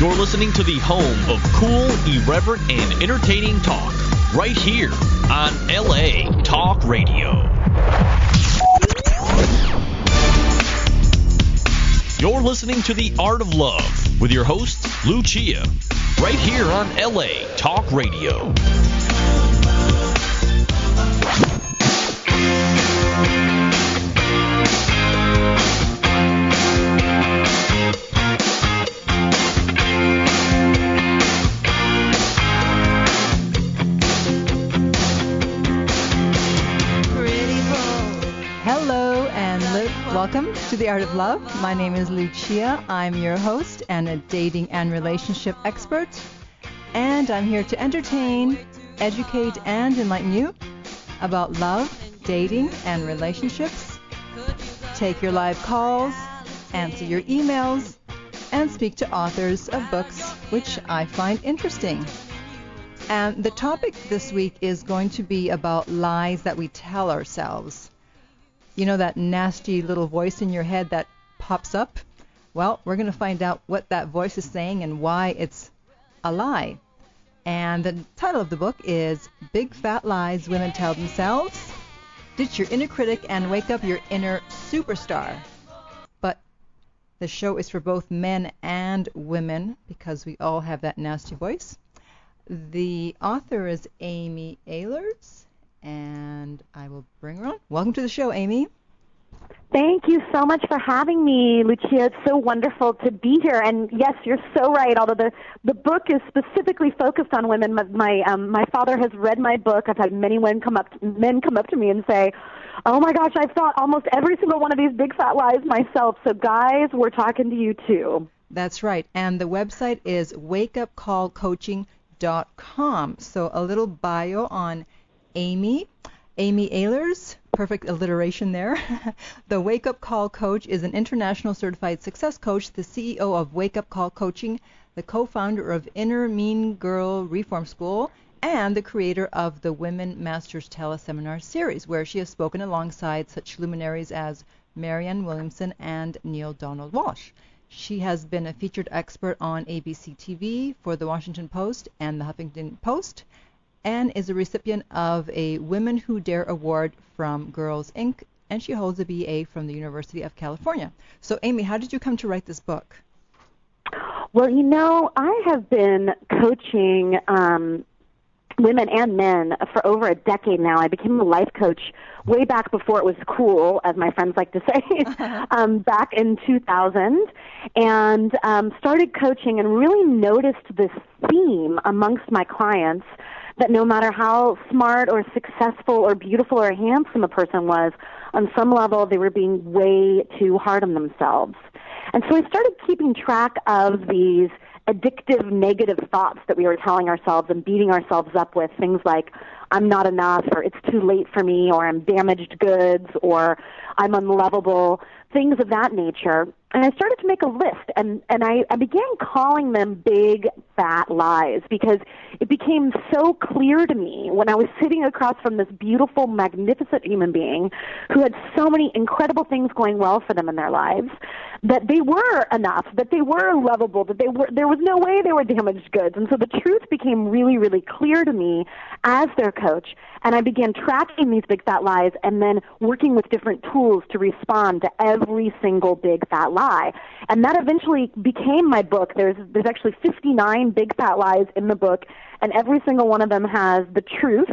You're listening to the home of cool, irreverent, and entertaining talk right here on LA Talk Radio. You're listening to The Art of Love with your host, Lucia, right here on LA Talk Radio. To The Art of Love. My name is Lucia. I'm your host and a dating and relationship expert. And I'm here to entertain, educate, and enlighten you about love, dating, and relationships. Take your live calls, answer your emails, and speak to authors of books which I find interesting. And the topic this week is going to be about lies that we tell ourselves. You know that nasty little voice in your head that pops up? Well, we're going to find out what that voice is saying and why it's a lie. And the title of the book is Big Fat Lies Women Tell Themselves. Ditch your inner critic and wake up your inner superstar. But the show is for both men and women because we all have that nasty voice. The author is Amy Ahlers, and I will bring her on. Welcome to the show, Amy. Thank you so much for having me, Lucia. It's so wonderful to be here. And yes, you're so right. Although the the book is specifically focused on women, my my, um, my father has read my book. I've had many men come up to, men come up to me and say, "Oh my gosh, I've thought almost every single one of these big fat lies myself." So guys, we're talking to you too. That's right. And the website is wakeupcallcoaching.com. So a little bio on Amy. Amy Ahlers, perfect alliteration there. the Wake Up Call Coach is an international certified success coach, the CEO of Wake Up Call Coaching, the co-founder of Inner Mean Girl Reform School, and the creator of the Women Masters Teleseminar series, where she has spoken alongside such luminaries as Marianne Williamson and Neale Donald Walsch. She has been a featured expert on ABC TV for the Washington Post and the Huffington Post, and is a recipient of a Women Who Dare Award from Girls Inc., and she holds a BA from the University of California. So, Amy, how did you come to write this book? Well, you know, I have been coaching um, women and men for over a decade now. I became a life coach way back before it was cool, as my friends like to say, um, back in 2000, and um, started coaching and really noticed this theme amongst my clients that no matter how smart or successful or beautiful or handsome a person was, on some level they were being way too hard on themselves. And so I started keeping track of these addictive negative thoughts that we were telling ourselves and beating ourselves up with things like I'm not enough or it's too late for me or I'm damaged goods or I'm unlovable, things of that nature. And I started to make a list and, and I, I began calling them big fat lies because it became so clear to me when I was sitting across from this beautiful, magnificent human being who had so many incredible things going well for them in their lives that they were enough, that they were lovable, that they were there was no way they were damaged goods. And so the truth became really, really clear to me as their coach. And I began tracking these big fat lies and then working with different tools to respond to every single big fat lie. And that eventually became my book. There's there's actually 59 big fat lies in the book, and every single one of them has the truth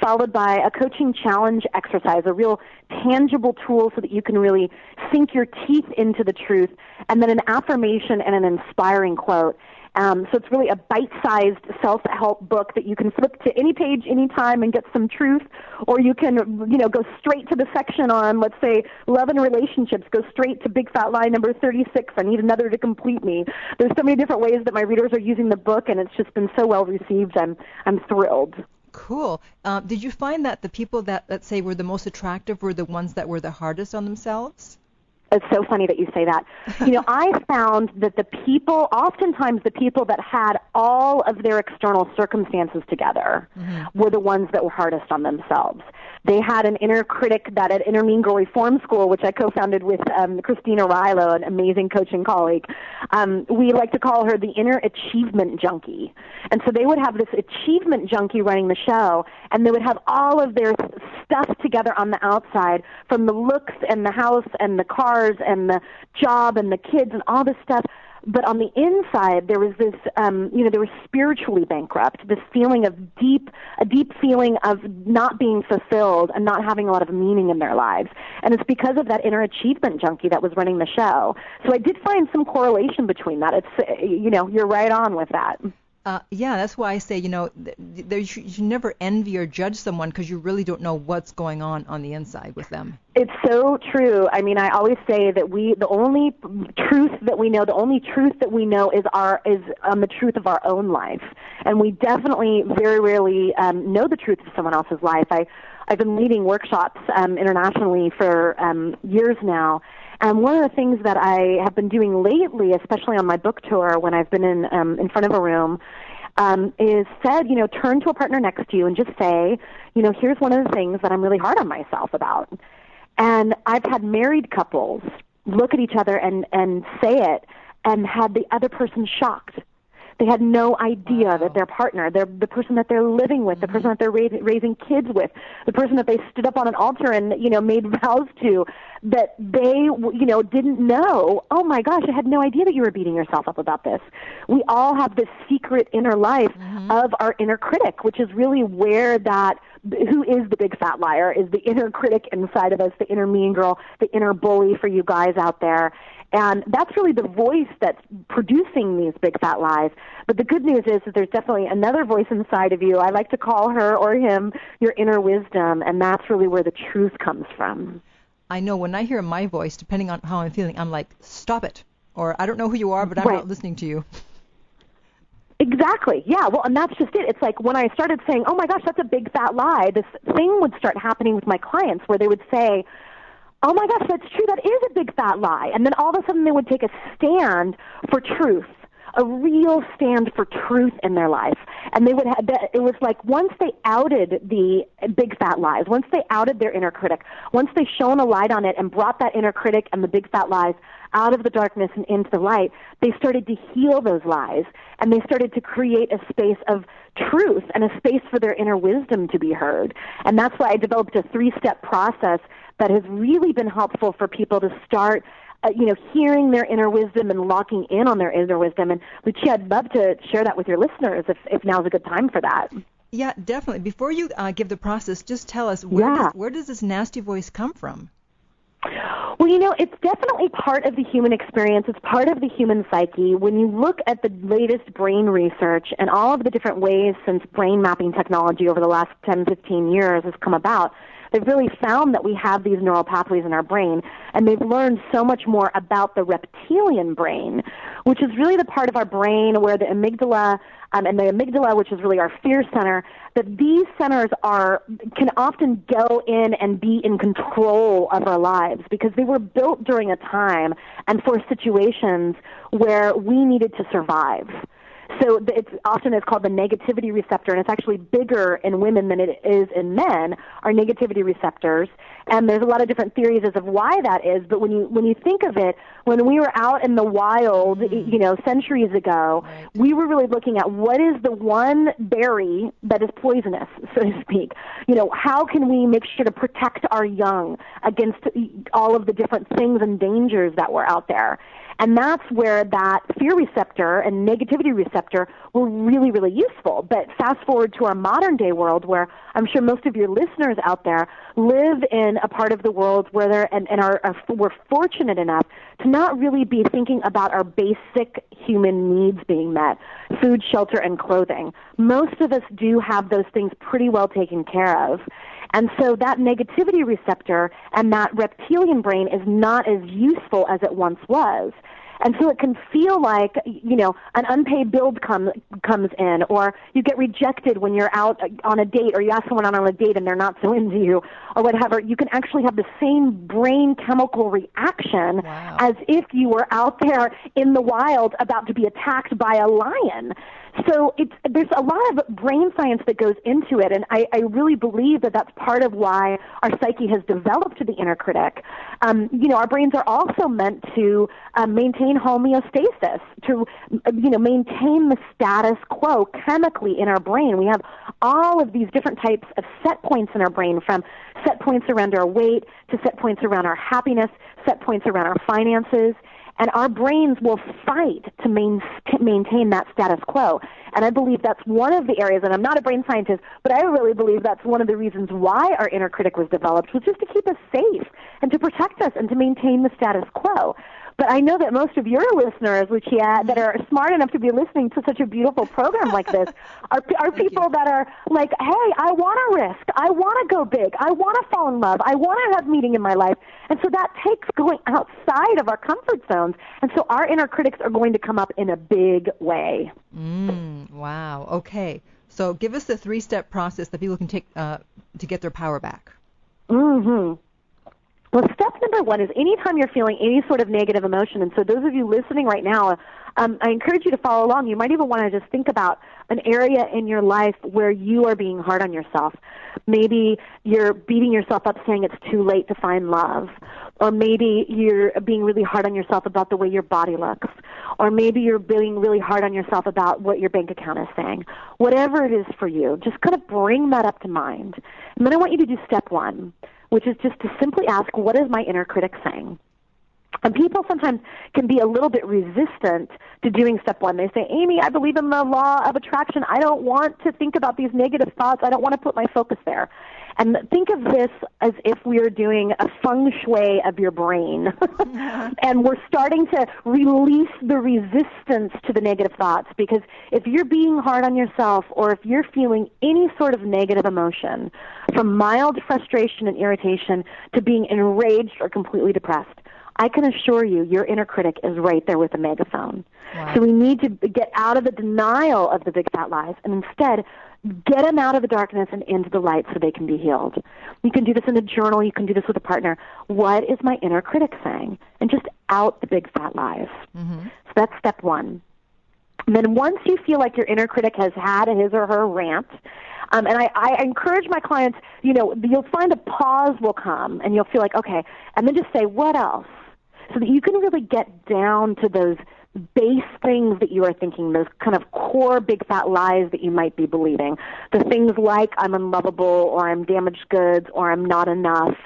followed by a coaching challenge exercise, a real tangible tool so that you can really sink your teeth into the truth, and then an affirmation and an inspiring quote. Um, so it's really a bite-sized self-help book that you can flip to any page, anytime, and get some truth, or you can, you know, go straight to the section on, let's say, love and relationships. Go straight to Big Fat Lie number 36. I need another to complete me. There's so many different ways that my readers are using the book, and it's just been so well received. I'm I'm thrilled. Cool. Uh, did you find that the people that, let's say, were the most attractive were the ones that were the hardest on themselves? It's so funny that you say that. You know, I found that the people, oftentimes the people that had all of their external circumstances together mm-hmm. were the ones that were hardest on themselves. They had an inner critic that at Girl Reform School, which I co-founded with um, Christine Arylo, an amazing coaching colleague. Um, we like to call her the inner achievement junkie. And so they would have this achievement junkie running the show, and they would have all of their stuff together on the outside, from the looks and the house and the cars and the job and the kids and all this stuff but on the inside there was this um you know they were spiritually bankrupt. This feeling of deep a deep feeling of not being fulfilled and not having a lot of meaning in their lives. And it's because of that inner achievement junkie that was running the show. So i did find some correlation between that. It's you know you're right on with that uh, yeah, that's why I say, you know, th- should, you should never envy or judge someone because you really don't know what's going on on the inside with them. It's so true. I mean, I always say that we, the only truth that we know, the only truth that we know is our is um, the truth of our own life, and we definitely very rarely um, know the truth of someone else's life. I, I've been leading workshops um, internationally for um, years now, and one of the things that I have been doing lately, especially on my book tour, when I've been in um, in front of a room, um, is said, you know, turn to a partner next to you and just say, you know, here's one of the things that I'm really hard on myself about. And I've had married couples look at each other and and say it, and had the other person shocked they had no idea wow. that their partner, their, the person that they're living with, mm-hmm. the person that they're ra- raising kids with, the person that they stood up on an altar and, you know, made vows to, that they, you know, didn't know, oh my gosh, I had no idea that you were beating yourself up about this. We all have this secret inner life mm-hmm. of our inner critic, which is really where that who is the big fat liar is the inner critic inside of us, the inner mean girl, the inner bully for you guys out there. And that's really the voice that's producing these big fat lies. But the good news is that there's definitely another voice inside of you. I like to call her or him your inner wisdom, and that's really where the truth comes from. I know when I hear my voice, depending on how I'm feeling, I'm like, stop it. Or I don't know who you are, but I'm right. not listening to you. Exactly. Yeah. Well, and that's just it. It's like when I started saying, "Oh my gosh, that's a big fat lie." This thing would start happening with my clients where they would say, oh my gosh, that's true. That is a big fat lie. And then all of a sudden they would take a stand for truth, a real stand for truth in their life. And they would have, it was like once they outed the big fat lies, once they outed their inner critic, once they shone a light on it and brought that inner critic and the big fat lies out of the darkness and into the light, they started to heal those lies and they started to create a space of truth and a space for their inner wisdom to be heard. And that's why I developed a three step process that has really been helpful for people to start uh, you know, hearing their inner wisdom and locking in on their inner wisdom. And Lucia, I'd love to share that with your listeners if, if now's a good time for that. Yeah, definitely. Before you uh, give the process, just tell us where, yeah. does, where does this nasty voice come from? Well, you know, it's definitely part of the human experience. It's part of the human psyche. When you look at the latest brain research and all of the different ways since brain mapping technology over the last 10, 15 years has come about, they've really found that we have these neural pathways in our brain, and they've learned so much more about the reptilian brain, which is really the part of our brain where the amygdala um, and the amygdala, which is really our fear center, that these centers are can often go in and be in control of our lives because they were built during a time and for situations where we needed to survive. So it's often it's called the negativity receptor, and it's actually bigger in women than it is in men. Our negativity receptors, and there's a lot of different theories as of why that is. But when you when you think of it, when we were out in the wild, mm. you know, centuries ago, right. we were really looking at what is the one berry that is poisonous, so to speak. You know, how can we make sure to protect our young against all of the different things and dangers that were out there? And that's where that fear receptor and negativity receptor were really, really useful. But fast forward to our modern day world where I'm sure most of your listeners out there live in a part of the world where they're, and, and are, are, we're fortunate enough to not really be thinking about our basic human needs being met food, shelter, and clothing. Most of us do have those things pretty well taken care of. And so that negativity receptor and that reptilian brain is not as useful as it once was. And so it can feel like, you know, an unpaid bill come, comes in, or you get rejected when you're out on a date, or you ask someone out on a date and they're not so into you, or whatever. You can actually have the same brain chemical reaction wow. as if you were out there in the wild about to be attacked by a lion. so it's, there's a lot of brain science that goes into it, and I, I really believe that that's part of why our psyche has developed the inner critic. Um, you know, our brains are also meant to um, maintain homeostasis, to you know maintain the status quo chemically in our brain. We have all of these different types of set points in our brain, from set points around our weight to set points around our happiness, set points around our finances and our brains will fight to, main, to maintain that status quo. And I believe that's one of the areas, and I'm not a brain scientist, but I really believe that's one of the reasons why our inner critic was developed, was just to keep us safe and to protect us and to maintain the status quo. But I know that most of your listeners, Lucia, that are smart enough to be listening to such a beautiful program like this, are are people that are like, hey, I want to risk, I want to go big, I want to fall in love, I want to have meaning in my life, and so that takes going outside of our comfort zones, and so our inner critics are going to come up in a big way. Mm, wow. Okay. So give us the three-step process that people can take uh, to get their power back. Mm-hmm. Well, step number one is anytime you're feeling any sort of negative emotion, and so those of you listening right now, um, I encourage you to follow along. You might even want to just think about an area in your life where you are being hard on yourself. Maybe you're beating yourself up saying it's too late to find love. Or maybe you're being really hard on yourself about the way your body looks. Or maybe you're being really hard on yourself about what your bank account is saying. Whatever it is for you, just kind of bring that up to mind. And then I want you to do step one which is just to simply ask, what is my inner critic saying? And people sometimes can be a little bit resistant to doing step one. They say, Amy, I believe in the law of attraction. I don't want to think about these negative thoughts. I don't want to put my focus there. And think of this as if we are doing a feng shui of your brain. and we're starting to release the resistance to the negative thoughts because if you're being hard on yourself or if you're feeling any sort of negative emotion, from mild frustration and irritation to being enraged or completely depressed, I can assure you your inner critic is right there with a megaphone. Wow. So we need to get out of the denial of the big fat lies and instead get them out of the darkness and into the light so they can be healed. You can do this in a journal, you can do this with a partner. What is my inner critic saying? And just out the big fat lies. Mm-hmm. So that's step one. And then once you feel like your inner critic has had his or her rant, um, and I, I encourage my clients, you know, you'll find a pause will come and you'll feel like, okay, and then just say, what else? So that you can really get down to those base things that you are thinking, those kind of core big fat lies that you might be believing. The things like I'm unlovable or I'm damaged goods or I'm not enough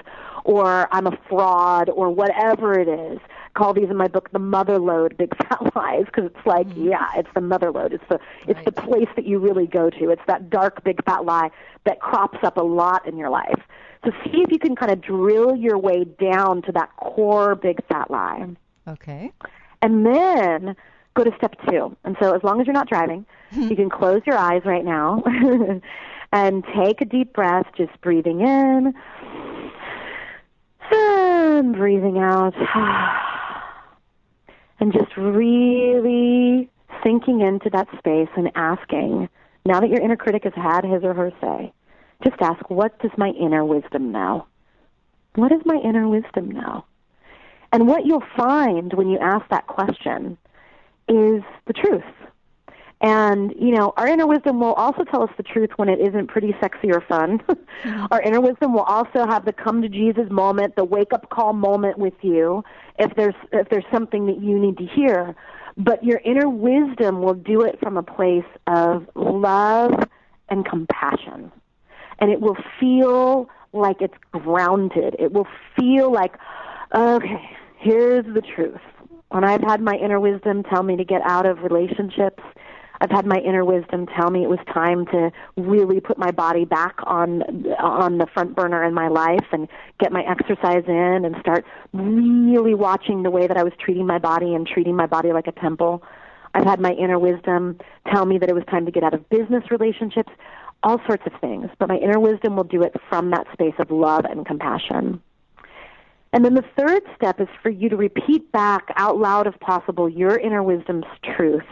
or I'm a fraud or whatever it is. Call these in my book the mother load big fat lies because it's like, mm-hmm. yeah, it's the mother load. It's the it's right. the place that you really go to. It's that dark big fat lie that crops up a lot in your life. So see if you can kind of drill your way down to that core big fat lie. Okay. And then go to step two. And so as long as you're not driving, hmm. you can close your eyes right now and take a deep breath, just breathing in and breathing out. And just really sinking into that space and asking, now that your inner critic has had his or her say, just ask, what does my inner wisdom know? What does my inner wisdom know? And what you'll find when you ask that question is the truth. And, you know, our inner wisdom will also tell us the truth when it isn't pretty sexy or fun. Mm-hmm. our inner wisdom will also have the come to Jesus moment, the wake up call moment with you if there's if there's something that you need to hear. But your inner wisdom will do it from a place of love and compassion. And it will feel like it's grounded. It will feel like, okay, here's the truth. When I've had my inner wisdom tell me to get out of relationships, I've had my inner wisdom tell me it was time to really put my body back on on the front burner in my life and get my exercise in and start really watching the way that I was treating my body and treating my body like a temple. I've had my inner wisdom tell me that it was time to get out of business relationships, all sorts of things. But my inner wisdom will do it from that space of love and compassion. And then the third step is for you to repeat back out loud, if possible, your inner wisdom's truth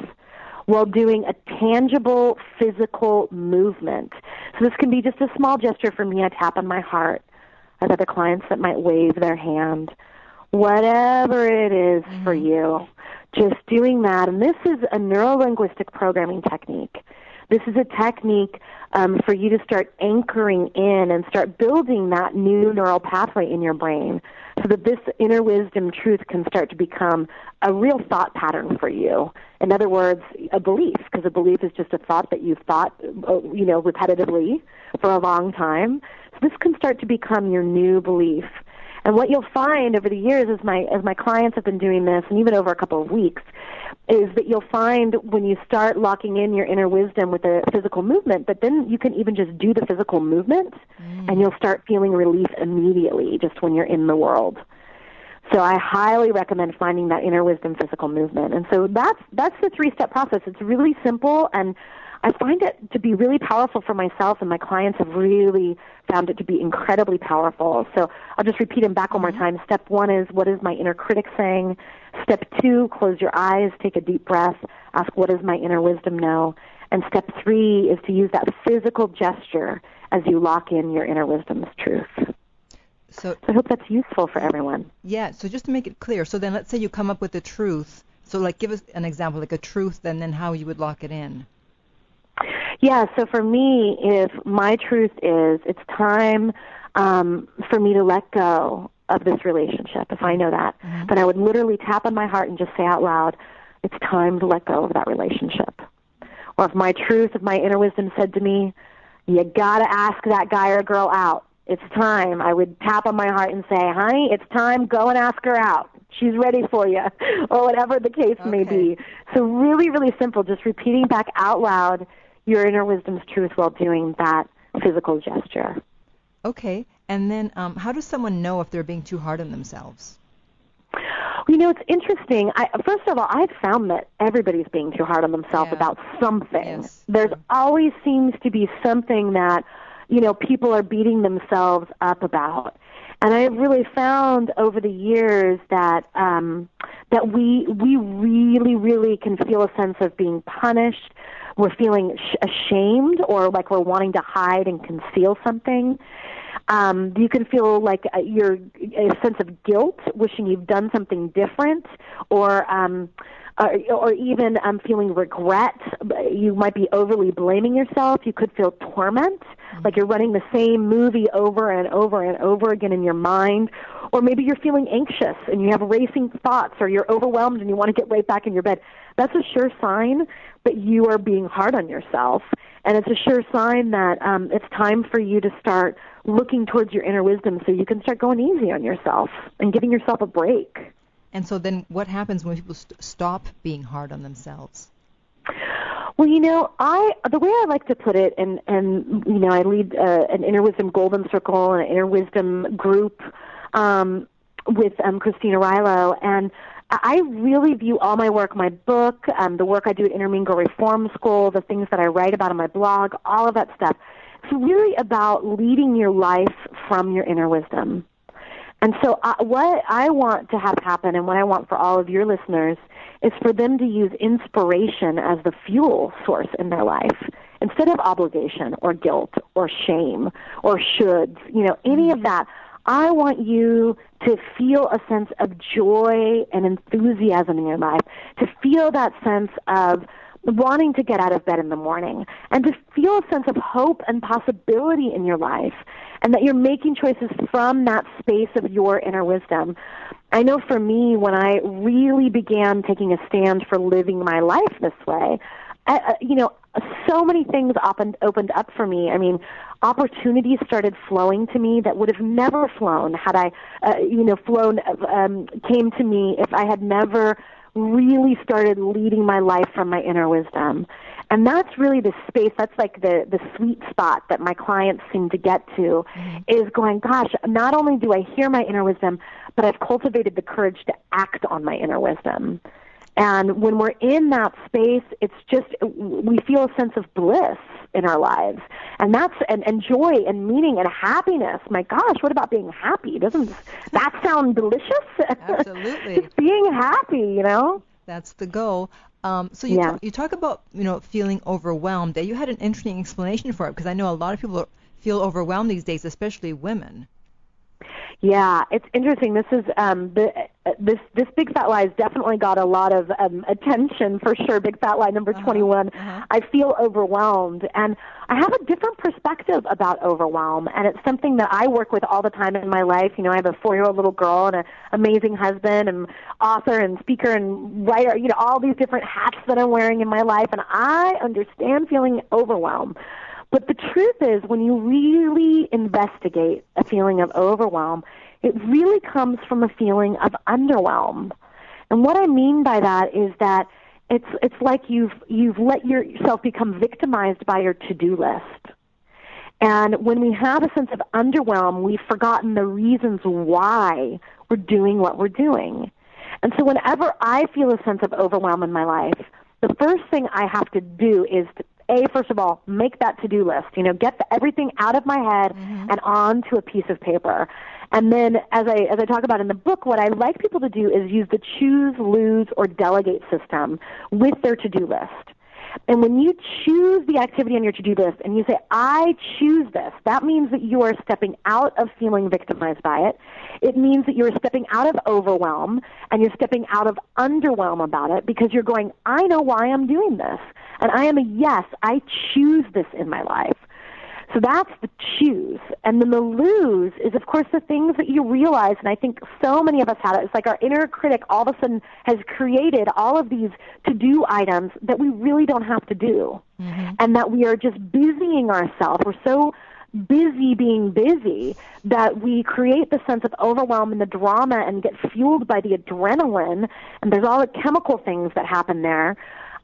while doing a tangible physical movement. So this can be just a small gesture for me. I tap on my heart. I have other clients that might wave their hand. Whatever it is mm-hmm. for you, just doing that. And this is a neurolinguistic programming technique. This is a technique um, for you to start anchoring in and start building that new neural pathway in your brain so that this inner wisdom truth can start to become a real thought pattern for you. In other words, a belief, because a belief is just a thought that you've thought, you know, repetitively for a long time. So this can start to become your new belief. And what you'll find over the years as my as my clients have been doing this and even over a couple of weeks is that you'll find when you start locking in your inner wisdom with a physical movement, but then you can even just do the physical movement mm. and you'll start feeling relief immediately just when you're in the world. So I highly recommend finding that inner wisdom physical movement. And so that's that's the three step process. It's really simple and I find it to be really powerful for myself, and my clients have really found it to be incredibly powerful. So I'll just repeat them back one more mm-hmm. time. Step one is what is my inner critic saying? Step two, close your eyes, take a deep breath, ask what does my inner wisdom know? And step three is to use that physical gesture as you lock in your inner wisdom's truth. So, so I hope that's useful for everyone. Yeah, so just to make it clear, so then let's say you come up with the truth. So like give us an example, like a truth, and then how you would lock it in. Yeah, so for me, if my truth is it's time um, for me to let go of this relationship, if I know that, mm-hmm. then I would literally tap on my heart and just say out loud, it's time to let go of that relationship. Or if my truth, if my inner wisdom said to me, you gotta ask that guy or girl out. It's time. I would tap on my heart and say, honey, it's time. Go and ask her out. She's ready for you, or whatever the case okay. may be. So really, really simple. Just repeating back out loud your inner wisdom's truth while doing that physical gesture. Okay. And then um, how does someone know if they're being too hard on themselves? You know, it's interesting. I, first of all, I've found that everybody's being too hard on themselves yeah. about something. Yes. There's always seems to be something that, you know, people are beating themselves up about. And I've really found over the years that um, that we we really really can feel a sense of being punished we're feeling sh- ashamed or like we're wanting to hide and conceal something. Um, you can feel like uh, you're a sense of guilt, wishing you've done something different, or um, or, or even um, feeling regret. You might be overly blaming yourself. You could feel torment, mm-hmm. like you're running the same movie over and over and over again in your mind. Or maybe you're feeling anxious and you have racing thoughts, or you're overwhelmed and you want to get right back in your bed. That's a sure sign that you are being hard on yourself. And it's a sure sign that um, it's time for you to start looking towards your inner wisdom so you can start going easy on yourself and giving yourself a break. And so then what happens when people st- stop being hard on themselves? Well, you know, I the way I like to put it, and and you know, I lead uh, an inner wisdom golden circle and an inner wisdom group um, with um, Christine Arylo, and I really view all my work, my book, um, the work I do at Inner Mean Girl Reform School, the things that I write about on my blog, all of that stuff. It's really about leading your life from your inner wisdom. And so, uh, what I want to have happen, and what I want for all of your listeners, is for them to use inspiration as the fuel source in their life instead of obligation or guilt or shame or shoulds. You know, any of that. I want you to feel a sense of joy and enthusiasm in your life, to feel that sense of wanting to get out of bed in the morning and to feel a sense of hope and possibility in your life and that you're making choices from that space of your inner wisdom. I know for me, when I really began taking a stand for living my life this way, I, you know, so many things opened opened up for me. I mean, opportunities started flowing to me that would have never flown had I, uh, you know, flown um, came to me if I had never really started leading my life from my inner wisdom. And that's really the space, that's like the, the sweet spot that my clients seem to get to mm-hmm. is going, gosh, not only do I hear my inner wisdom, but I've cultivated the courage to act on my inner wisdom. And when we're in that space, it's just, we feel a sense of bliss in our lives. And that's, and, and joy and meaning and happiness. My gosh, what about being happy? Doesn't that sound delicious? Absolutely. just being happy, you know? That's the goal. Um, so you, yeah. talk, you talk about, you know, feeling overwhelmed. You had an interesting explanation for it because I know a lot of people feel overwhelmed these days, especially women. Yeah, it's interesting. This is um, the this this big fat lie has definitely got a lot of um, attention for sure. Big fat lie number Uh-huh, 21. uh-huh. I feel overwhelmed, and I have a different perspective about overwhelm, and it's something that I work with all the time in my life. You know, I have a four-year-old little girl and an amazing husband, and author and speaker and writer. You know, all these different hats that I'm wearing in my life, and I understand feeling overwhelmed. But the truth is, when you really investigate a feeling of overwhelm, it really comes from a feeling of underwhelm. And what I mean by that is that it's it's like you've you've let yourself become victimized by your to-do list. And when we have a sense of underwhelm, we've forgotten the reasons why we're doing what we're doing. And so whenever I feel a sense of overwhelm in my life, the first thing I have to do is to, a first of all make that to-do list. You know, get the, everything out of my head mm-hmm. and onto a piece of paper. And then, as I as I talk about in the book, what I like people to do is use the choose, lose, or delegate system with their to-do list. And when you choose the activity on your to-do list and you say, I choose this, that means that you are stepping out of feeling victimized by it. It means that you're stepping out of overwhelm and you're stepping out of underwhelm about it because you're going, I know why I'm doing this. And I am a yes, I choose this in my life. So that's the choose. And then the lose is, of course, the things that you realize. And I think so many of us have it. It's like our inner critic all of a sudden has created all of these to do items that we really don't have to do. Mm-hmm. And that we are just busying ourselves. We're so busy being busy that we create the sense of overwhelm and the drama and get fueled by the adrenaline. And there's all the chemical things that happen there.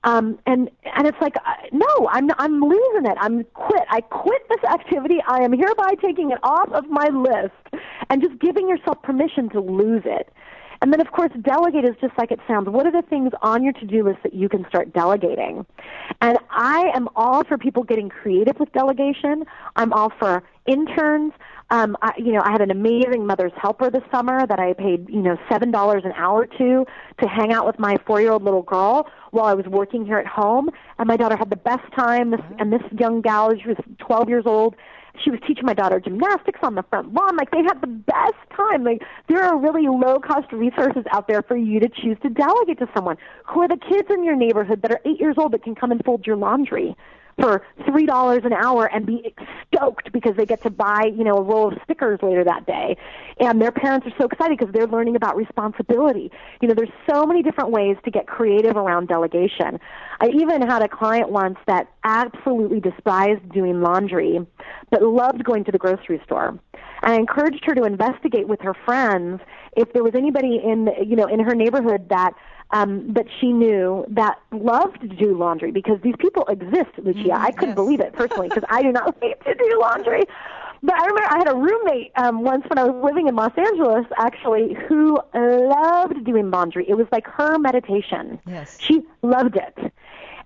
Um, and and it's like, uh, no, I'm I'm losing it. I'm quit. I quit this activity. I am hereby taking it off of my list, and just giving yourself permission to lose it. And then, of course, delegate is just like it sounds. What are the things on your to-do list that you can start delegating? And I am all for people getting creative with delegation. I'm all for interns. Um, I, you know, I had an amazing mother's helper this summer that I paid, you know, seven dollars an hour to to hang out with my four-year-old little girl while I was working here at home. And my daughter had the best time. This, and this young gal, she was 12 years old. She was teaching my daughter gymnastics on the front lawn. Like they had the best time. Like there are really low-cost resources out there for you to choose to delegate to someone. Who are the kids in your neighborhood that are eight years old that can come and fold your laundry? For three dollars an hour and be stoked because they get to buy you know a roll of stickers later that day. And their parents are so excited because they're learning about responsibility. You know there's so many different ways to get creative around delegation. I even had a client once that absolutely despised doing laundry but loved going to the grocery store. And i encouraged her to investigate with her friends if there was anybody in you know in her neighborhood that um, that she knew that loved to do laundry because these people exist, Lucia. I couldn't yes. believe it personally because I do not like to do laundry. But I remember I had a roommate um, once when I was living in Los Angeles, actually, who loved doing laundry. It was like her meditation. Yes. She loved it.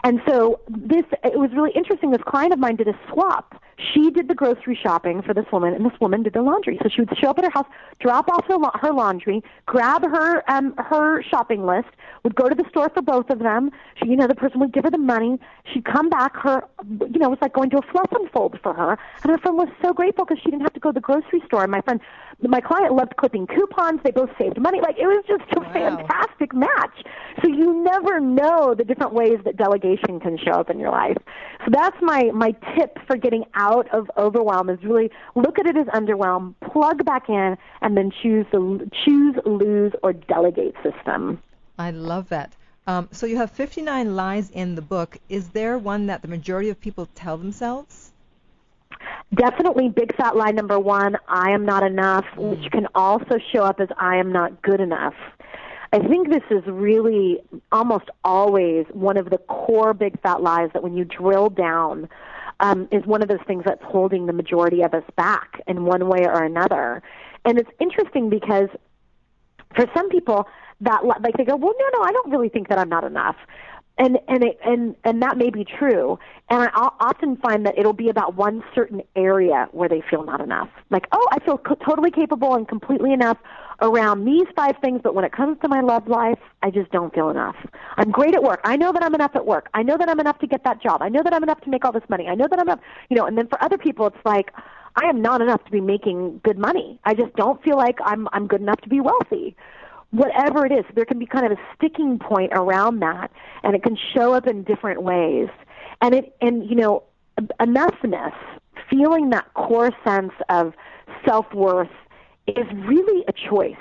And so this, it was really interesting. This client of mine did a swap. She did the grocery shopping for this woman, and this woman did the laundry. So she would show up at her house, drop off her, her laundry, grab her um, her shopping list, would go to the store for both of them. She, you know, the person would give her the money. She'd come back. Her, you know, it was like going to a fluff and fold for her. And her friend was so grateful because she didn't have to go to the grocery store. And my friend, my client loved clipping coupons. They both saved money. Like it was just a Wow. fantastic match. So you never know the different ways that delegation can show up in your life. So that's my my tip for getting out of overwhelm is really look at it as underwhelm, plug back in, and then choose the choose, lose, or delegate system. I love that. Um, so you have 59 lies in the book. Is there one that the majority of people tell themselves? Definitely big fat lie number one, I am not enough, which can also show up as I am not good enough. I think this is really almost always one of the core big fat lies that when you drill down um, is one of those things that's holding the majority of us back in one way or another. And it's interesting because for some people that like they go, well, no, no, I don't really think that I'm not enough. And and it, and and that may be true. And I often find that it'll be about one certain area where they feel not enough. Like, oh, I feel co- totally capable and completely enough around these five things, but when it comes to my love life, I just don't feel enough. I'm great at work. I know that I'm enough at work. I know that I'm enough to get that job. I know that I'm enough to make all this money. I know that I'm enough, you know. And then for other people, it's like, I am not enough to be making good money. I just don't feel like I'm I'm good enough to be wealthy. whatever it is. There can be kind of a sticking point around that, and it can show up in different ways. And it, and you know, enoughness, feeling that core sense of self worth, is really a choice.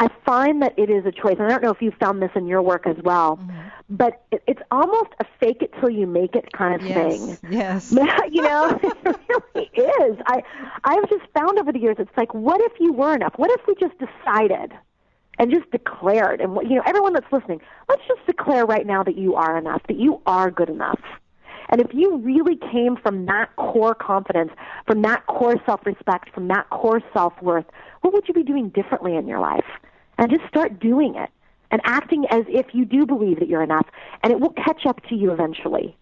I find that it is a choice. And I don't know if you've found this in your work as well, mm-hmm. but it, it's almost a fake it till you make it kind of yes. thing. Yes. you know, it really is. I I've just found over the years it's like what if you were enough? What if we just decided and just declared and you know everyone that's listening, let's just declare right now that you are enough, that you are good enough. And if you really came from that core confidence, from that core self-respect, from that core self-worth, what would you be doing differently in your life? and just start doing it and acting as if you do believe that you're enough, and it will catch up to you eventually.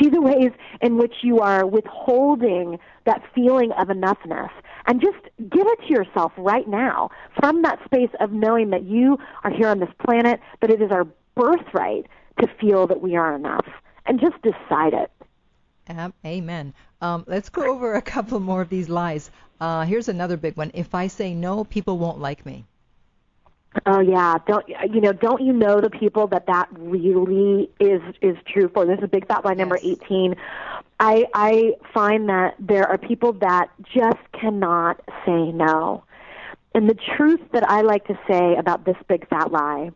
See the ways in which you are withholding that feeling of enoughness and just give it to yourself right now from that space of knowing that you are here on this planet, that it is our birthright to feel that we are enough, and just decide it. Um, amen. Um, let's go over a couple more of these lies. Uh, here's another big one. If I say no, people won't like me. Oh yeah, don't you know? Don't you know the people that that really is is true for? This is a big fat lie number eighteen. I I find that there are people that just cannot say no, and the truth that I like to say about this big fat lie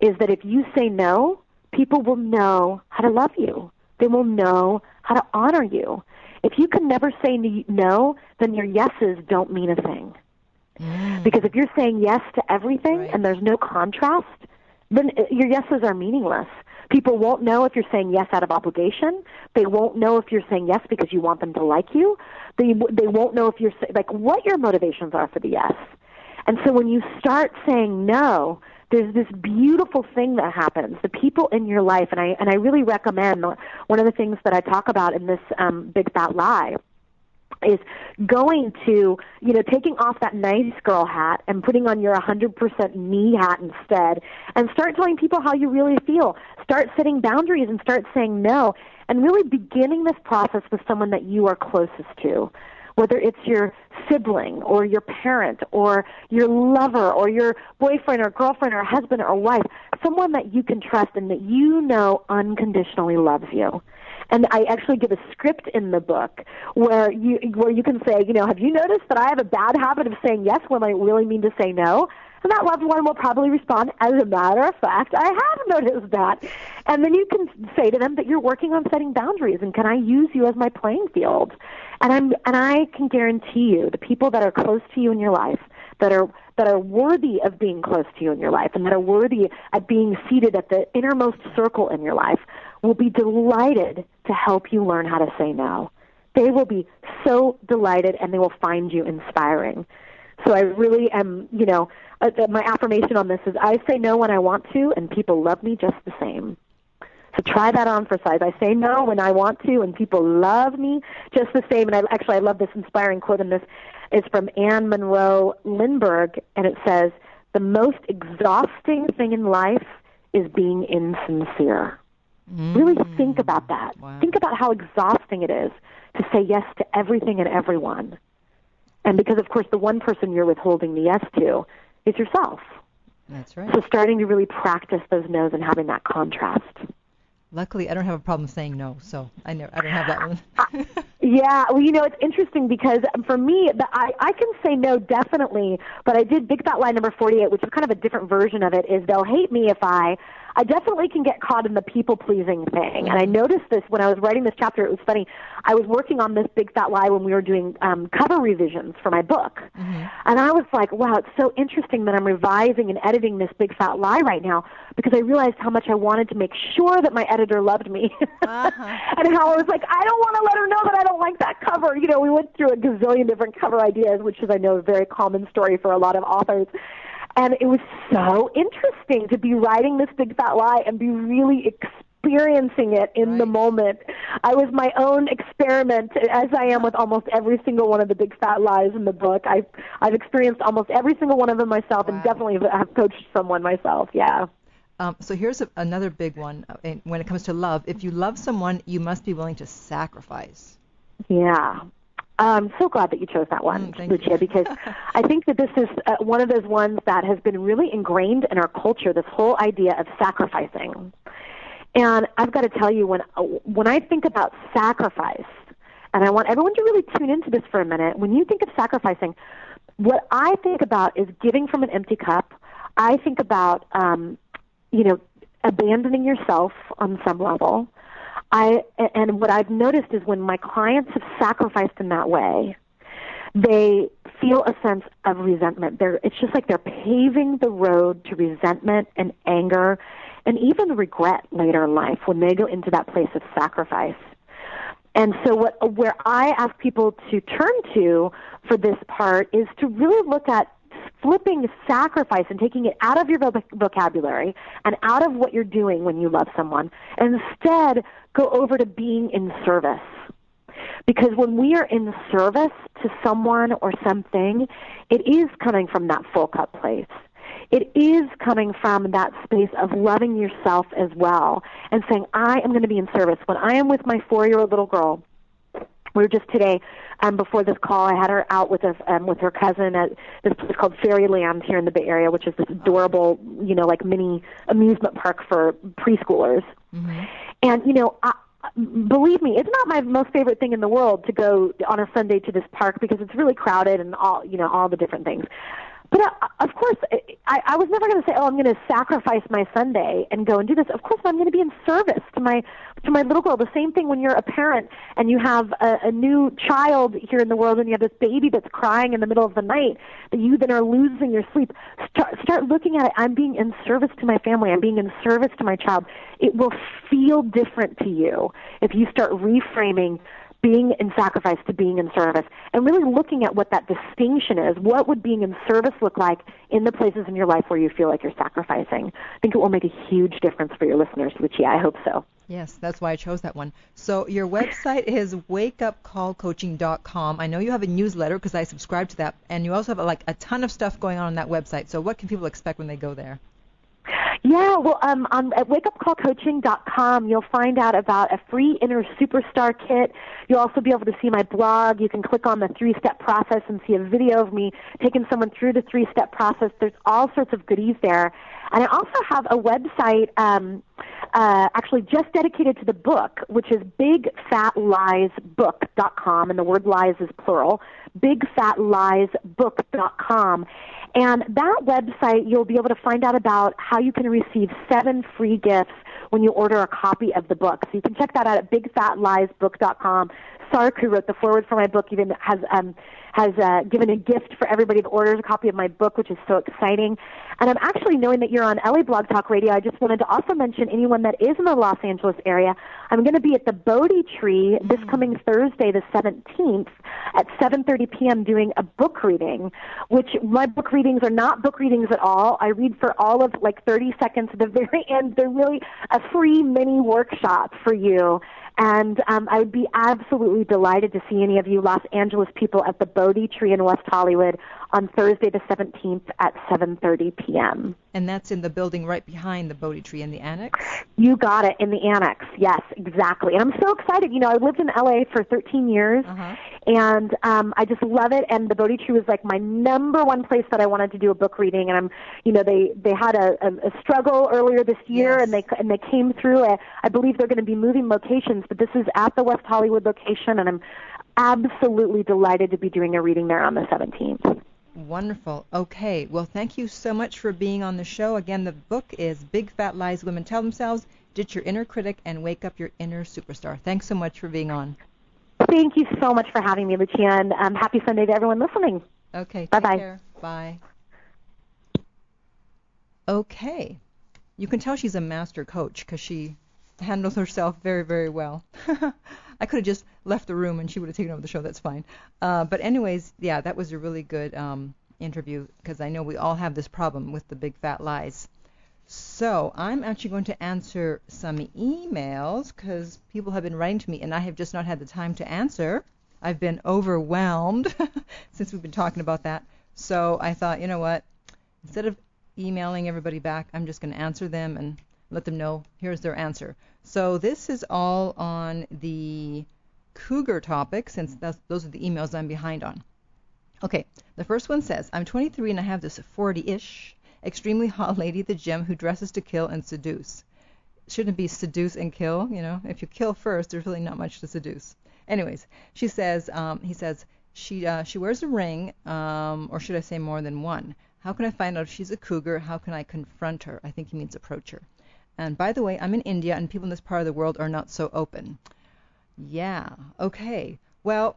is that if you say no, people will know how to love you. They will know how to honor you. If you can never say no, then your yeses don't mean a thing. Mm. Because if you're saying yes to everything right. and there's no contrast, then uh, your yeses are meaningless. People won't know if you're saying yes out of obligation. They won't know if you're saying yes because you want them to like you. They they won't know if you're like what your motivations are for the yes. And so when you start saying no, there's this beautiful thing that happens. The people in your life, and I and I really recommend one of the things that I talk about in this um, big fat lie is going to, you know, taking off that nice girl hat and putting on your 100% me hat instead and start telling people how you really feel. Start setting boundaries and start saying no and really beginning this process with someone that you are closest to. Whether it's your sibling or your parent or your lover or your boyfriend or girlfriend or husband or wife, someone that you can trust and that you know unconditionally loves you. And I actually give a script in the book where you where you can say, you know, have you noticed that I have a bad habit of saying yes when I really mean to say no? And that loved one will probably respond, as a matter of fact, I have noticed that. And then you can say to them that you're working on setting boundaries and can I use you as my playing field? And I'm and I can guarantee you the people that are close to you in your life that are that are worthy of being close to you in your life and that are worthy of being seated at the innermost circle in your life will be delighted to help you learn how to say no. They will be so delighted and they will find you inspiring. So I really am, you know, uh, my affirmation on this is I say no when I want to and people love me just the same. So try that on for size. I say no when I want to, and people love me just the same. And I actually I love this inspiring quote, and this is from Anne Morrow Lindbergh, and it says, "The most exhausting thing in life is being insincere." Mm. Really think about that. Wow. Think about how exhausting it is to say yes to everything and everyone. And because, of course, the one person you're withholding the yes to is yourself. That's right. So starting to really practice those no's and having that contrast. Luckily, I don't have a problem saying no, so I know I don't have that one. yeah, well, you know, it's interesting because for me, the, I I can say no definitely, but I did big fat lie number 48, which is kind of a different version of it. Is they'll hate me if I I definitely can get caught in the people pleasing thing. And I noticed this when I was writing this chapter. It was funny. I was working on this big fat lie when we were doing um, cover revisions for my book. Mm-hmm. And I was like, wow, it's so interesting that I'm revising and editing this big fat lie right now because I realized how much I wanted to make sure that my editor loved me. Uh-huh. and how I was like, I don't want to let her know that I don't like that cover. You know, we went through a gazillion different cover ideas, which is, I know, a very common story for a lot of authors. And it was so interesting to be writing this big fat lie and be really experiencing it in right. the moment. I was my own experiment, as I am with almost every single one of the big fat lies in the book. I've I've experienced almost every single one of them myself, wow. and definitely have coached someone myself. Yeah. Um, so here's a, another big one uh, when it comes to love. If you love someone, you must be willing to sacrifice. Yeah. I'm so glad that you chose that one, Mm, Lucia, because I think that this is uh, one of those ones that has been really ingrained in our culture. This whole idea of sacrificing, and I've got to tell you, when uh, when I think about sacrifice, and I want everyone to really tune into this for a minute. When you think of sacrificing, what I think about is giving from an empty cup. I think about, um, you know, abandoning yourself on some level. I and what I've noticed is when my clients have sacrificed in that way, they feel a sense of resentment. They're it's just like they're paving the road to resentment and anger and even regret later in life when they go into that place of sacrifice. And so what where I ask people to turn to for this part is to really look at flipping sacrifice and taking it out of your vocabulary and out of what you're doing when you love someone instead go over to being in service. Because when we are in service to someone or something, it is coming from that full cup place. It is coming from that space of loving yourself as well and saying, I am going to be in service. When I am with my four year old little girl, we were just today um, before this call. I had her out with us um, with her cousin at this place called Fairyland here in the Bay Area, which is this adorable, you know, like mini amusement park for preschoolers. Mm-hmm. And you know, I, believe me, it's not my most favorite thing in the world to go on a Sunday to this park because it's really crowded and all, you know, all the different things. But uh, of course, I, I was never going to say, "Oh, I'm going to sacrifice my Sunday and go and do this." Of course, I'm going to be in service to my to my little girl. The same thing when you're a parent and you have a, a new child here in the world, and you have this baby that's crying in the middle of the night, that you then are losing your sleep. Start start looking at it. I'm being in service to my family. I'm being in service to my child. It will feel different to you if you start reframing being in sacrifice to being in service and really looking at what that distinction is. What would being in service look like in the places in your life where you feel like you're sacrificing? I think it will make a huge difference for your listeners, Lucia. I hope so. Yes, that's why I chose that one. So your website is wakeupcallcoaching.com. I know you have a newsletter because I subscribe to that, and you also have like a ton of stuff going on on that website. So what can people expect when they go there? Yeah, well, um, on at wakeupcallcoaching.com, you'll find out about a free inner superstar kit. You'll also be able to see my blog. You can click on the three-step process and see a video of me taking someone through the three-step process. There's all sorts of goodies there. And I also have a website, um, uh, actually just dedicated to the book, which is bigfatliesbook.com, and the word lies is plural, bigfatliesbook.com. And that website, you'll be able to find out about how you can receive seven free gifts when you order a copy of the book. So you can check that out at bigfatliesbook.com. Sark, who wrote the foreword for my book, even has um, has uh, given a gift for everybody that orders a copy of my book, which is so exciting. And I'm actually knowing that you're on LA Blog Talk Radio. I just wanted to also mention anyone that is in the Los Angeles area. I'm going to be at the Bodhi Tree this coming Thursday, the 17th, at 7:30 p.m. doing a book reading. Which my book readings are not book readings at all. I read for all of like 30 seconds at the very end. They're really a free mini workshop for you and um, I would be absolutely delighted to see any of you Los Angeles people at the Bodhi Tree in West Hollywood on Thursday the 17th at 7:30 p.m. And that's in the building right behind the Bodhi Tree in the annex. You got it in the annex. Yes, exactly. And I'm so excited. You know, I lived in LA for 13 years, uh-huh. and um, I just love it. And the Bodhi Tree was like my number one place that I wanted to do a book reading. And I'm, you know, they they had a, a, a struggle earlier this year, yes. and they and they came through. I, I believe they're going to be moving locations, but this is at the West Hollywood location, and I'm absolutely delighted to be doing a reading there on the 17th. Wonderful. Okay. Well, thank you so much for being on the show. Again, the book is Big Fat Lies Women Tell Themselves, Ditch Your Inner Critic, and Wake Up Your Inner Superstar. Thanks so much for being on. Thank you so much for having me, Lucia, and um, happy Sunday to everyone listening. Okay. Bye-bye. Bye. Okay. You can tell she's a master coach because she handles herself very, very well. I could have just left the room and she would have taken over the show. That's fine. Uh, but anyways, yeah, that was a really good um, interview because I know we all have this problem with the big fat lies. So I'm actually going to answer some emails because people have been writing to me and I have just not had the time to answer. I've been overwhelmed since we've been talking about that. So I thought, you know what? Instead of emailing everybody back, I'm just going to answer them and let them know here's their answer. So this is all on the cougar topic since those are the emails I'm behind on. Okay, the first one says, I'm 23 and I have this 40-ish, extremely hot lady at the gym who dresses to kill and seduce. Shouldn't be seduce and kill? You know, if you kill first, there's really not much to seduce. Anyways, she says, um, he says, she uh, she wears a ring, um, or should I say more than one? How can I find out if she's a cougar? How can I confront her? I think he means approach her. And by the way, I'm in India, and people in this part of the world are not so open. Yeah. Okay. Well,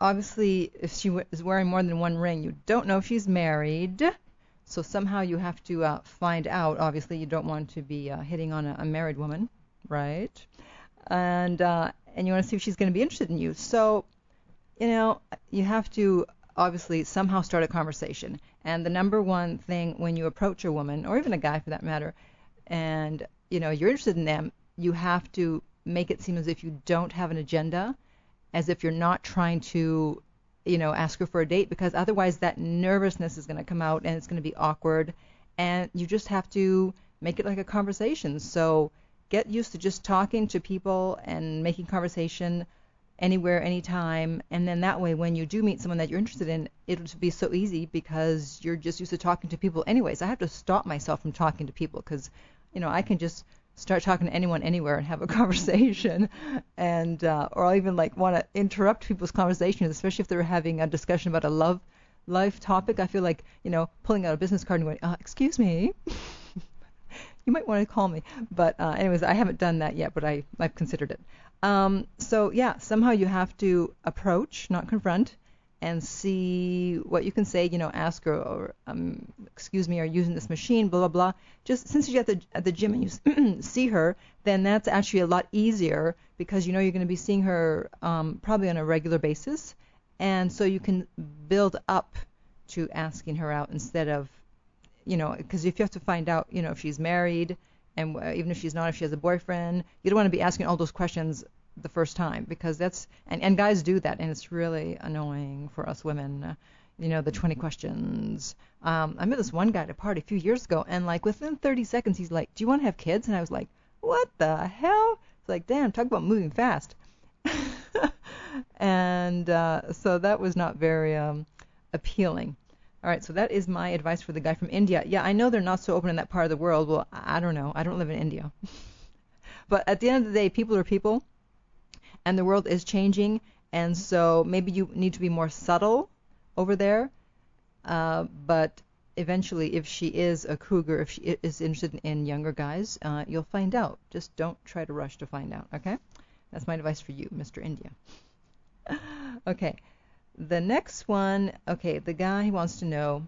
obviously, if she is wearing more than one ring, you don't know if she's married. So somehow you have to uh, find out. Obviously, you don't want to be uh, hitting on a, a, married woman, right? And uh, and you want to see if she's going to be interested in you. So, you know, you have to obviously somehow start a conversation. And the number one thing when you approach a woman, or even a guy for that matter, and you know you're interested in them, you have to make it seem as if you don't have an agenda, as if you're not trying to, you know, ask her for a date, because otherwise that nervousness is going to come out and it's going to be awkward, and you just have to make it like a conversation. So get used to just talking to people and making conversation anywhere, anytime, and then that way when you do meet someone that you're interested in, it'll be so easy because you're just used to talking to people anyways. I have to stop myself from talking to people because, you know, I can just start talking to anyone anywhere and have a conversation. And uh, or I'll even like want to interrupt people's conversations especially if they're having a discussion about a love life topic. I feel like you know pulling out a business card and going uh, excuse me. You might want to call me. But uh, anyways I haven't done that yet but I I've considered it um, so yeah somehow you have to approach not confront and see what you can say. You know, ask her, or um, excuse me, are using this machine? Blah blah blah. Just since you're at the at the gym and you see her, then that's actually a lot easier because you know you're going to be seeing her um, probably on a regular basis, and so you can build up to asking her out instead of, you know, because if you have to find out, you know, if she's married and uh, even if she's not, if she has a boyfriend, you don't want to be asking all those questions the first time because that's and, and guys do that and it's really annoying for us women uh, you know the 20 questions. Um i met this one guy at a party a few years ago and like within 30 seconds he's like do you want to have kids? And i was like what the hell? It's like damn talk about moving fast. And uh so that was not very um appealing all right so that is my advice for the guy from india yeah i know they're not so open in that part of the world well i don't know i don't live in india but at the end of the day people are people and the world is changing, and so maybe you need to be more subtle over there. Uh, but eventually, if she is a cougar, if she is interested in younger guys, uh, you'll find out. Just don't try to rush to find out, okay? That's my advice for you, Mr. India. okay, the next one, okay, the guy wants to know.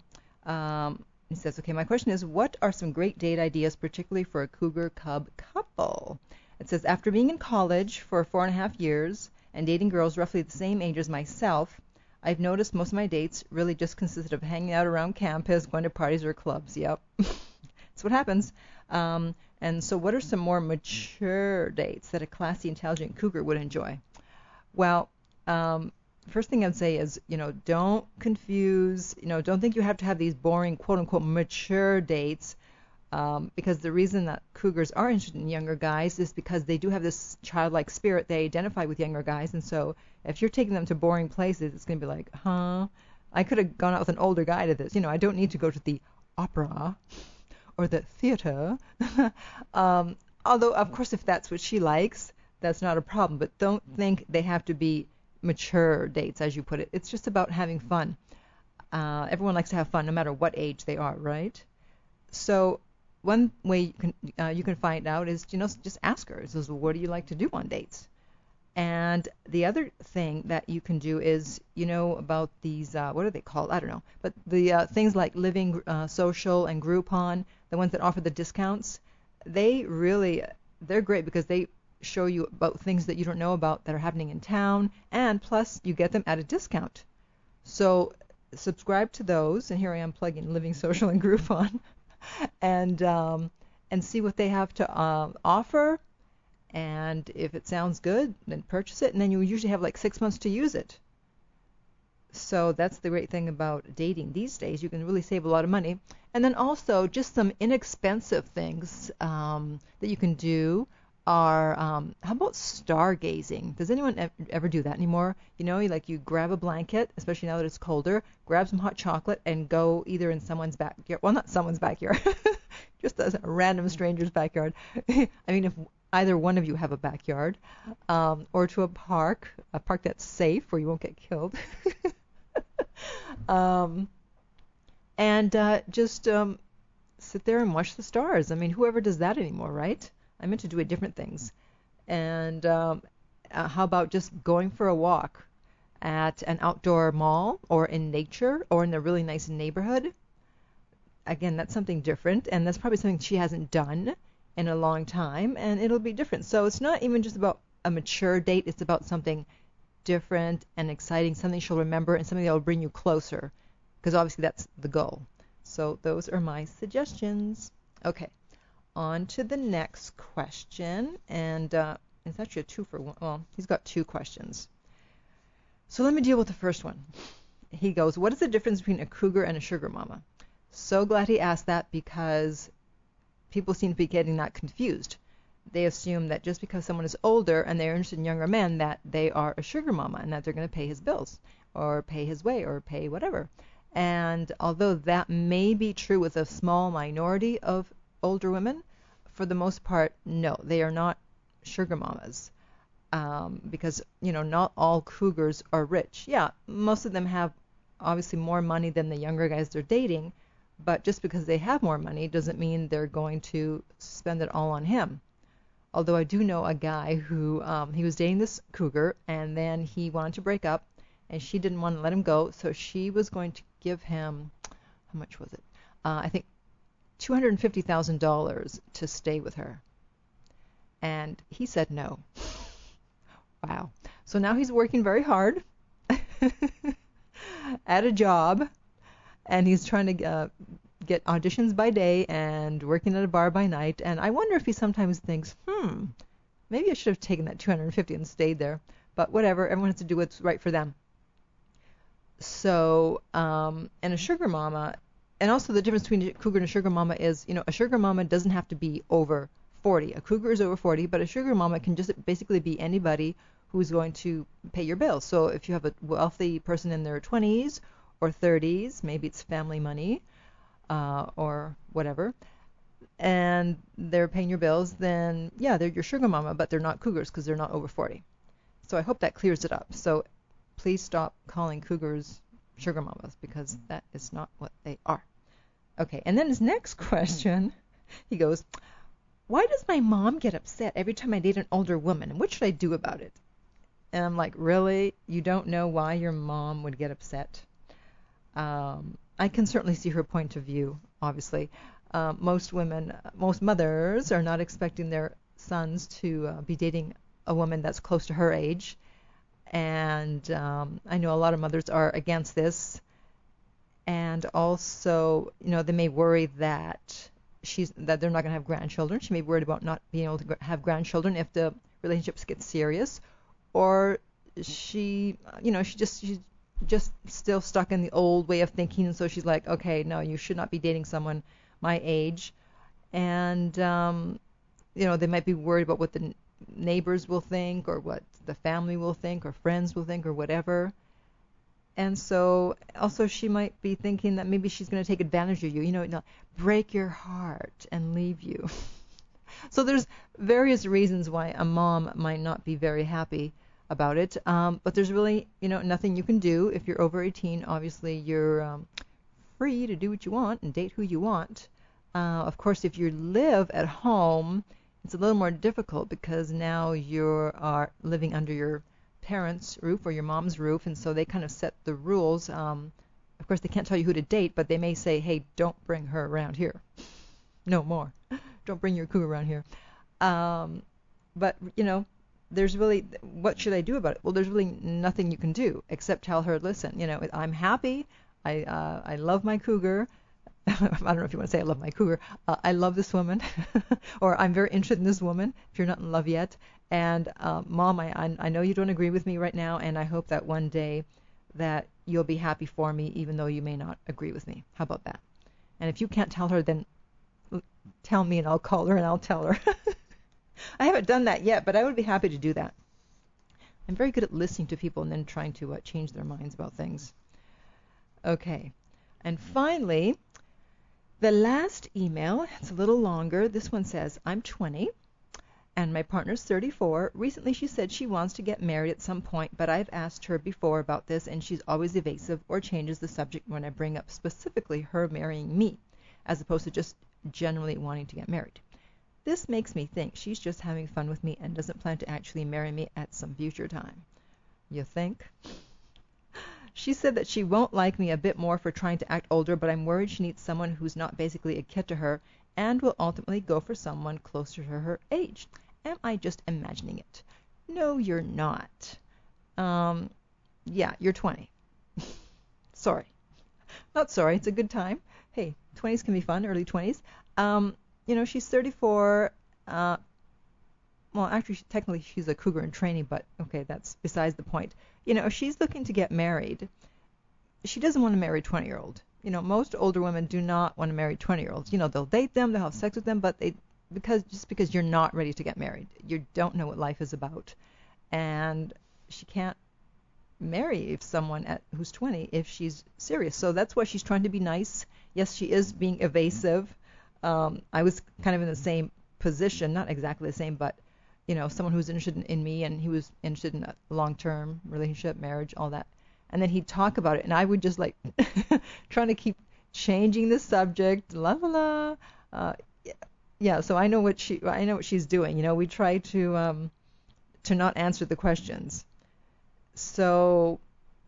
Um, he says, okay, my question is, what are some great date ideas, particularly for a cougar cub couple? It says, after being in college for four and a half years and dating girls roughly the same age as myself, I've noticed most of my dates really just consisted of hanging out around campus, going to parties or clubs. Yep. That's what happens. Um, and so, what are some more mature dates that a classy, intelligent cougar would enjoy? Well, um, first thing I'd say is, you know, don't confuse, you know, don't think you have to have these boring, quote unquote, mature dates um, because the reason that cougars are interested in younger guys is because they do have this childlike spirit. They identify with younger guys, and so if you're taking them to boring places, it's going to be like, huh? I could have gone out with an older guy to this. You know, I don't need to go to the opera or the theater. um, although, of course, if that's what she likes, that's not a problem. But don't think they have to be mature dates, as you put it. It's just about having fun. Uh, everyone likes to have fun, no matter what age they are, right? So one way you can uh, you can find out is you know just ask her. Says, what do you like to do on dates? And the other thing that you can do is, you know, about these, uh, what are they called? I don't know. But the uh, things like Living uh, Social and Groupon, the ones that offer the discounts, they really, they're great because they show you about things that you don't know about that are happening in town, and plus you get them at a discount. So subscribe to those, and here I am plugging Living Social and Groupon. and um, and see what they have to uh, offer. And if it sounds good, then purchase it. And then you usually have like six months to use it. So that's the great thing about dating these days. You can really save a lot of money. And then also just some inexpensive things um, that you can do are um, how about stargazing? Does anyone ev- ever do that anymore? You know, you, like you grab a blanket, especially now that it's colder, grab some hot chocolate, and go either in someone's backyard. Well, not someone's backyard, just a random stranger's backyard. I mean, if either one of you have a backyard, um, or to a park, a park that's safe where you won't get killed. um, and uh, just um, sit there and watch the stars. I mean, whoever does that anymore, right? I'm into doing different things. And um, uh, how about just going for a walk at an outdoor mall or in nature or in a really nice neighborhood? Again, that's something different, and that's probably something she hasn't done in a long time, and it'll be different. So it's not even just about a mature date, it's about something different and exciting, something she'll remember, and something that will bring you closer, because obviously that's the goal. So those are my suggestions. Okay, on to the next question, and uh, it's actually a two for one. Well, he's got two questions. So let me deal with the first one. He goes, What is the difference between a cougar and a sugar mama? So glad he asked that because people seem to be getting that confused. They assume that just because someone is older and they're interested in younger men, that they are a sugar mama and that they're going to pay his bills or pay his way or pay whatever. And although that may be true with a small minority of older women, for the most part, no, they are not sugar mamas. Um, because, you know, not all cougars are rich. Yeah, most of them have obviously more money than the younger guys they're dating, but just because they have more money doesn't mean they're going to spend it all on him. Although I do know a guy who um, he was dating this cougar and then he wanted to break up and she didn't want to let him go, so she was going to give him how much was it? Uh, I think two hundred and fifty thousand dollars to stay with her, and he said no. wow. So now he's working very hard at a job, and he's trying to uh, get auditions by day and working at a bar by night. And I wonder if he sometimes thinks, hmm, maybe I should have taken that 250 and stayed there. But whatever, everyone has to do what's right for them. So, um, and a sugar mama, and also the difference between a cougar and a sugar mama is, you know, a sugar mama doesn't have to be over 40. A cougar is over 40, but a sugar mama can just basically be anybody who's going to pay your bills. So if you have a wealthy person in their 20s or 30s, maybe it's family money uh, or whatever, and they're paying your bills, then yeah, they're your sugar mama, but they're not cougars because they're not over 40. So I hope that clears it up. So please stop calling cougars sugar mamas because that is not what they are. Okay, and then his next question, he goes, Why does my mom get upset every time I date an older woman? And what should I do about it? And I'm like, Really? You don't know why your mom would get upset? Um, I can certainly see her point of view, obviously. Uh, most women, most mothers are not expecting their sons to uh, be dating a woman that's close to her age. And um, I know a lot of mothers are against this. And also, you know, they may worry that she's that they're not going to have grandchildren. She may be worried about not being able to have grandchildren if the relationships get serious, or she, you know, she just she's just still stuck in the old way of thinking, and so she's like, okay, no, you should not be dating someone my age, and um, you know, they might be worried about what the neighbors will think, or what the family will think, or friends will think, or whatever. And so also she might be thinking that maybe she's going to take advantage of you, you know, break your heart and leave you. so there's various reasons why a mom might not be very happy about it. Um, but there's really, you know, nothing you can do if you're over 18. Obviously, you're um, free to do what you want and date who you want. Uh, of course, if you live at home, it's a little more difficult because now you are living under your parents' roof or your mom's roof, and so they kind of set the rules. Um, of course, they can't tell you who to date, but they may say, "Hey, don't bring her around here. No more. Don't bring your cougar around here." Um, but you know, there's really what should I do about it? Well, there's really nothing you can do except tell her, "Listen, you know, I'm happy. I uh, I love my cougar." I don't know if you want to say I love my cougar. Uh, I love this woman, or I'm very interested in this woman. If you're not in love yet, and uh, mom, I I know you don't agree with me right now, and I hope that one day that you'll be happy for me, even though you may not agree with me. How about that? And if you can't tell her, then tell me, and I'll call her and I'll tell her. I haven't done that yet, but I would be happy to do that. I'm very good at listening to people and then trying to uh, change their minds about things. Okay. And finally, the last email, it's a little longer. This one says, I'm 20 and my partner's 34. Recently, she said she wants to get married at some point, but I've asked her before about this, and she's always evasive or changes the subject when I bring up specifically her marrying me, as opposed to just generally wanting to get married. This makes me think she's just having fun with me and doesn't plan to actually marry me at some future time. You think? She said that she won't like me a bit more for trying to act older, but I'm worried she needs someone who's not basically a kid to her and will ultimately go for someone closer to her age. Am I just imagining it? No, you're not. Um, yeah, you're 20. sorry. Not sorry. It's a good time. Hey, 20s can be fun, early 20s. Um, you know, she's 34. Uh, well, actually, she, technically she's a cougar in training, but okay, that's besides the point. You know, if she's looking to get married, she doesn't want to marry a 20 year old. You know, most older women do not want to marry 20 year olds. You know, they'll date them, they'll have sex with them, but they because just because you're not ready to get married, you don't know what life is about, and she can't marry someone at, who's 20 if she's serious. So that's why she's trying to be nice. Yes, she is being evasive. Um, I was kind of in the same position, not exactly the same, but you know, someone who was interested in, in me and he was interested in a long-term relationship, marriage, all that. And then he'd talk about it, and I would just like trying to keep changing the subject, la la la. Uh, yeah, so I know what she I know what she's doing. You know, we try to um, to not answer the questions. So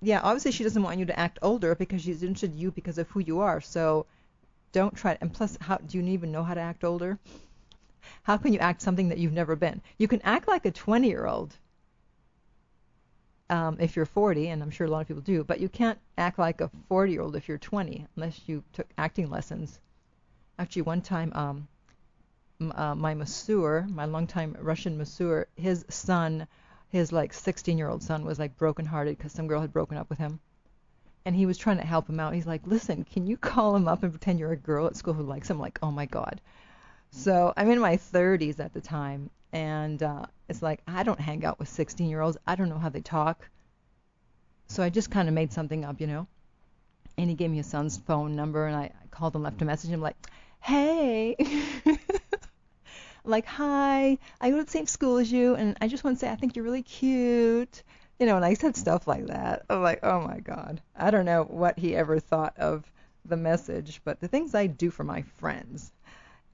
yeah, obviously she doesn't want you to act older because she's interested in you because of who you are. So don't try. And plus, how do you even know how to act older? How can you act something that you've never been? You can act like a 20 year old um, if you're 40, and I'm sure a lot of people do, but you can't act like a 40 year old if you're 20 unless you took acting lessons. Actually, one time, um, uh, my masseur, my longtime Russian masseur, his son, his like 16 year old son, was like brokenhearted because some girl had broken up with him. And he was trying to help him out. He's like, listen, can you call him up and pretend you're a girl at school who likes him? Like, oh my God. So I'm in my 30s at the time, and uh, it's like I don't hang out with 16 year olds. I don't know how they talk. So I just kind of made something up, you know. And he gave me his son's phone number, and I, I called him, left a message. I'm like, hey. like, hi, I go to the same school as you, and I just want to say I think you're really cute. You know, and I said stuff like that. I'm like, oh my God. I don't know what he ever thought of the message, but the things I do for my friends.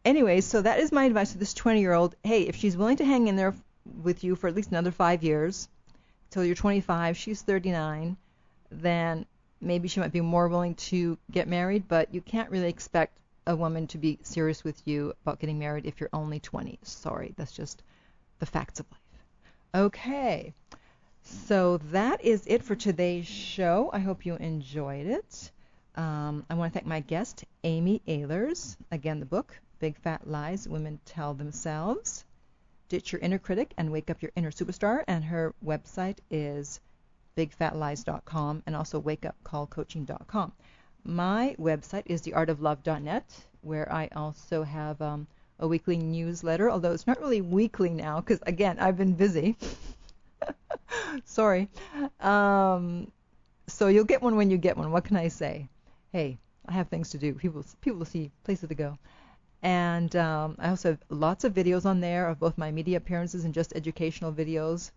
Anyway, so that is my advice to this 20 year old. Hey, if she's willing to hang in there with you for at least another five years, till you're 25, she's 39, then maybe she might be more willing to get married, but you can't really expect a woman to be serious with you about getting married if you're only 20. Sorry, that's just the facts of life. Okay, so that is it for today's show. I hope you enjoyed it. Um, I want to thank my guest, Amy Ahlers. Again, the book, Big Fat Lies Women Tell Themselves. Ditch Your Inner Critic and Wake Up Your Inner Superstar. And her website is bigfatlies.com and also wakeupcallcoaching.com. My website is theartoflove.net, where I also have um, a weekly newsletter, although it's not really weekly now because, again, I've been busy. Sorry. Um, so you'll get one when you get one. What can I say? Hey, I have things to do. People, people see, places to go. And um, I also have lots of videos on there of both my media appearances and just educational videos.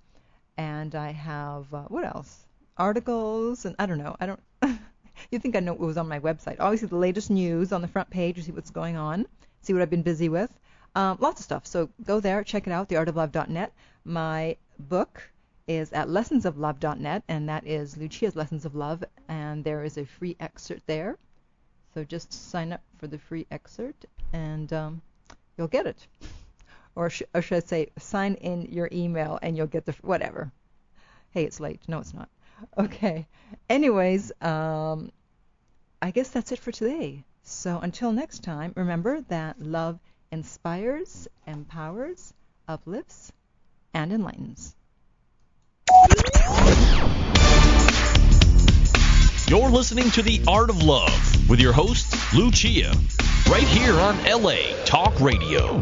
And I have, uh, what else? Articles, and I don't know. I don't. you think I know what was on my website. Obviously, the latest news on the front page see what's going on, see what I've been busy with. Um, lots of stuff. So go there, check it out, theartoflove.net. My book is at lessonsoflove.net, and that is Lucia's Lessons of Love, and there is a free excerpt there. So just sign up for the free excerpt, and um, you'll get it. Or, sh- or should I say, sign in your email, and you'll get the whatever. Hey, it's late. No, it's not. Okay. Anyways, um, I guess that's it for today. So until next time, remember that love inspires, empowers, uplifts, and enlightens. You're listening to The Art of Love with your host, Lucia, right here on LA Talk Radio.